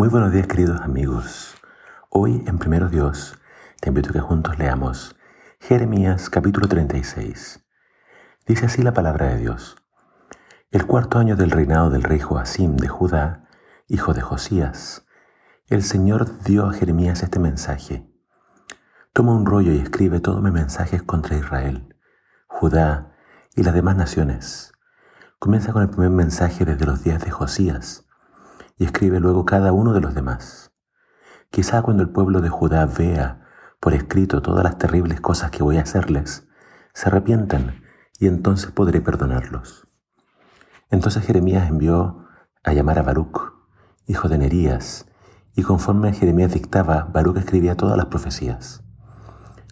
Muy buenos días queridos amigos. Hoy en Primero Dios te invito a que juntos leamos Jeremías capítulo 36. Dice así la palabra de Dios. El cuarto año del reinado del rey Joacim de Judá, hijo de Josías, el Señor dio a Jeremías este mensaje. Toma un rollo y escribe todos mis mensajes contra Israel, Judá y las demás naciones. Comienza con el primer mensaje desde los días de Josías y escribe luego cada uno de los demás. Quizá cuando el pueblo de Judá vea por escrito todas las terribles cosas que voy a hacerles, se arrepientan y entonces podré perdonarlos. Entonces Jeremías envió a llamar a Baruch, hijo de Nerías, y conforme Jeremías dictaba, Baruch escribía todas las profecías.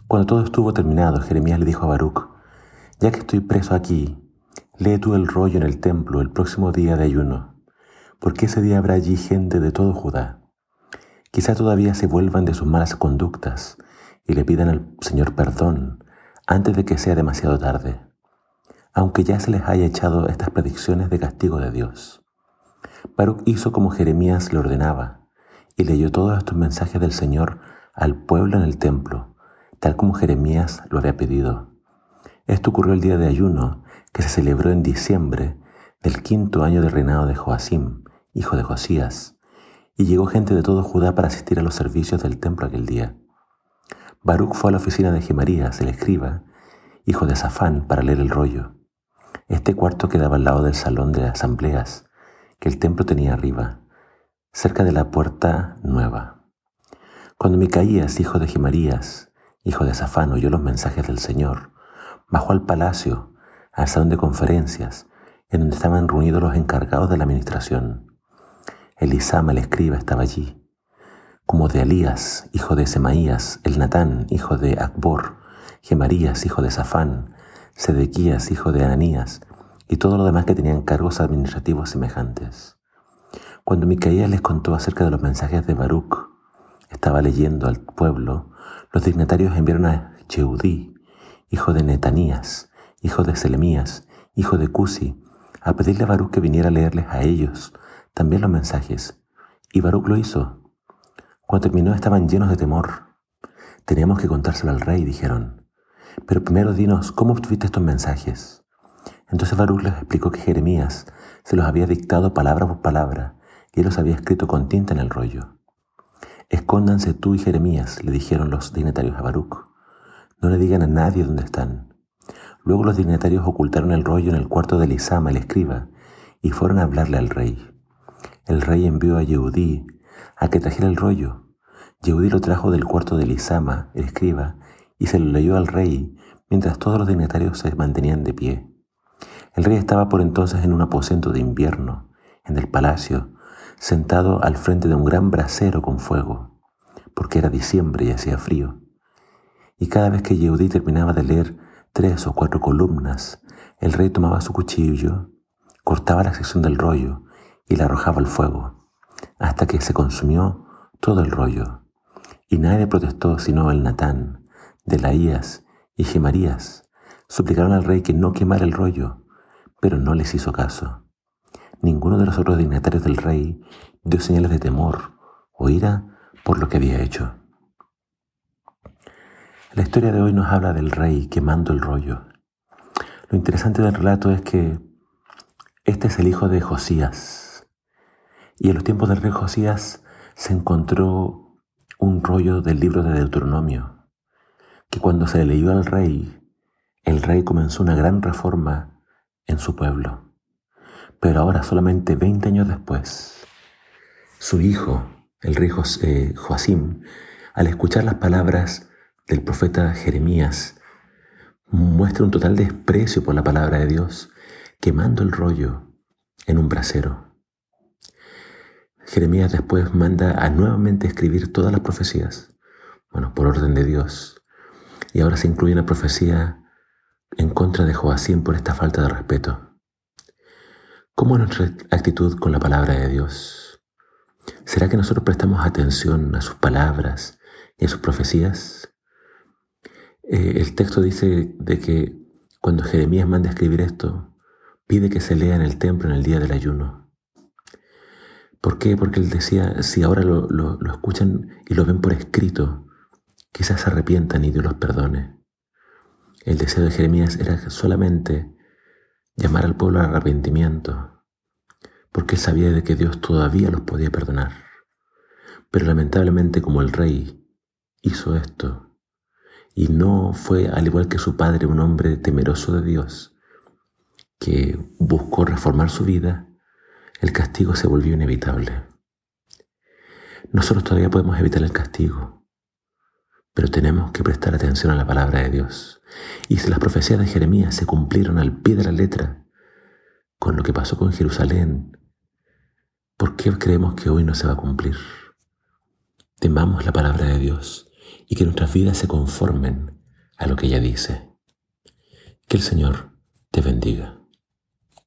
Cuando todo estuvo terminado, Jeremías le dijo a Baruch, ya que estoy preso aquí, lee tú el rollo en el templo el próximo día de ayuno porque ese día habrá allí gente de todo Judá. Quizá todavía se vuelvan de sus malas conductas y le pidan al Señor perdón antes de que sea demasiado tarde, aunque ya se les haya echado estas predicciones de castigo de Dios. Baruch hizo como Jeremías le ordenaba y leyó todos estos mensajes del Señor al pueblo en el templo, tal como Jeremías lo había pedido. Esto ocurrió el día de ayuno que se celebró en diciembre del quinto año del reinado de Joacim, hijo de Josías, y llegó gente de todo Judá para asistir a los servicios del templo aquel día. Baruch fue a la oficina de Gemarías, el escriba, hijo de Safán, para leer el rollo. Este cuarto quedaba al lado del salón de asambleas que el templo tenía arriba, cerca de la puerta nueva. Cuando Micaías, hijo de Gemarías, hijo de Safán, oyó los mensajes del Señor, bajó al palacio, al salón de conferencias, en donde estaban reunidos los encargados de la administración. Elisama el escriba estaba allí, como de Elías, hijo de Semaías, el Natán, hijo de Akbor, Gemarías, hijo de Safán, Sedequías, hijo de Ananías, y todos los demás que tenían cargos administrativos semejantes. Cuando Micaías les contó acerca de los mensajes de Baruch, estaba leyendo al pueblo, los dignatarios enviaron a Jehudí, hijo de Netanías, hijo de Selemías, hijo de Cusi, a pedirle a Baruch que viniera a leerles a ellos también los mensajes. Y Baruch lo hizo. Cuando terminó estaban llenos de temor. Teníamos que contárselo al rey, dijeron. Pero primero dinos, ¿cómo obtuviste estos mensajes? Entonces Baruch les explicó que Jeremías se los había dictado palabra por palabra y él los había escrito con tinta en el rollo. Escóndanse tú y Jeremías, le dijeron los dignatarios a Baruch. No le digan a nadie dónde están. Luego los dignatarios ocultaron el rollo en el cuarto de Elisama, el escriba, y fueron a hablarle al rey el rey envió a Yehudí a que trajera el rollo. Yehudí lo trajo del cuarto de Lisama, el escriba, y se lo leyó al rey, mientras todos los dignatarios se mantenían de pie. El rey estaba por entonces en un aposento de invierno, en el palacio, sentado al frente de un gran brasero con fuego, porque era diciembre y hacía frío. Y cada vez que Yehudí terminaba de leer tres o cuatro columnas, el rey tomaba su cuchillo, cortaba la sección del rollo y la arrojaba al fuego, hasta que se consumió todo el rollo. Y nadie protestó sino el Natán, Delaías y Gemarías. Suplicaron al rey que no quemara el rollo, pero no les hizo caso. Ninguno de los otros dignatarios del rey dio señales de temor o ira por lo que había hecho. La historia de hoy nos habla del rey quemando el rollo. Lo interesante del relato es que este es el hijo de Josías, y en los tiempos del rey Josías se encontró un rollo del libro de Deuteronomio, que cuando se le leyó al rey, el rey comenzó una gran reforma en su pueblo. Pero ahora, solamente 20 años después, su hijo, el rey eh, Joacim, al escuchar las palabras del profeta Jeremías, muestra un total desprecio por la palabra de Dios, quemando el rollo en un brasero. Jeremías después manda a nuevamente escribir todas las profecías, bueno, por orden de Dios. Y ahora se incluye una profecía en contra de Joacim por esta falta de respeto. ¿Cómo es nuestra actitud con la palabra de Dios? ¿Será que nosotros prestamos atención a sus palabras y a sus profecías? Eh, el texto dice de que cuando Jeremías manda a escribir esto, pide que se lea en el templo en el día del ayuno. ¿Por qué? Porque él decía, si ahora lo, escuchan y lo ven por escrito, quizás se arrepientan y Dios los perdone. El deseo de Jeremías era solamente llamar al pueblo al arrepentimiento, porque él sabía de que Dios todavía los podía perdonar. Pero lamentablemente como el rey hizo esto, y no fue al igual que su padre un hombre temeroso de Dios, que buscó reformar su vida, el castigo se volvió inevitable. Nosotros todavía podemos evitar el castigo, pero tenemos que prestar atención a la palabra de Dios. Y si las profecías de Jeremías se cumplieron al pie de la letra con lo que pasó con Jerusalén, ¿por qué creemos que hoy no se va a cumplir? Temamos la palabra de Dios y que nuestras vidas se conformen a lo que ella dice. Que el Señor te bendiga.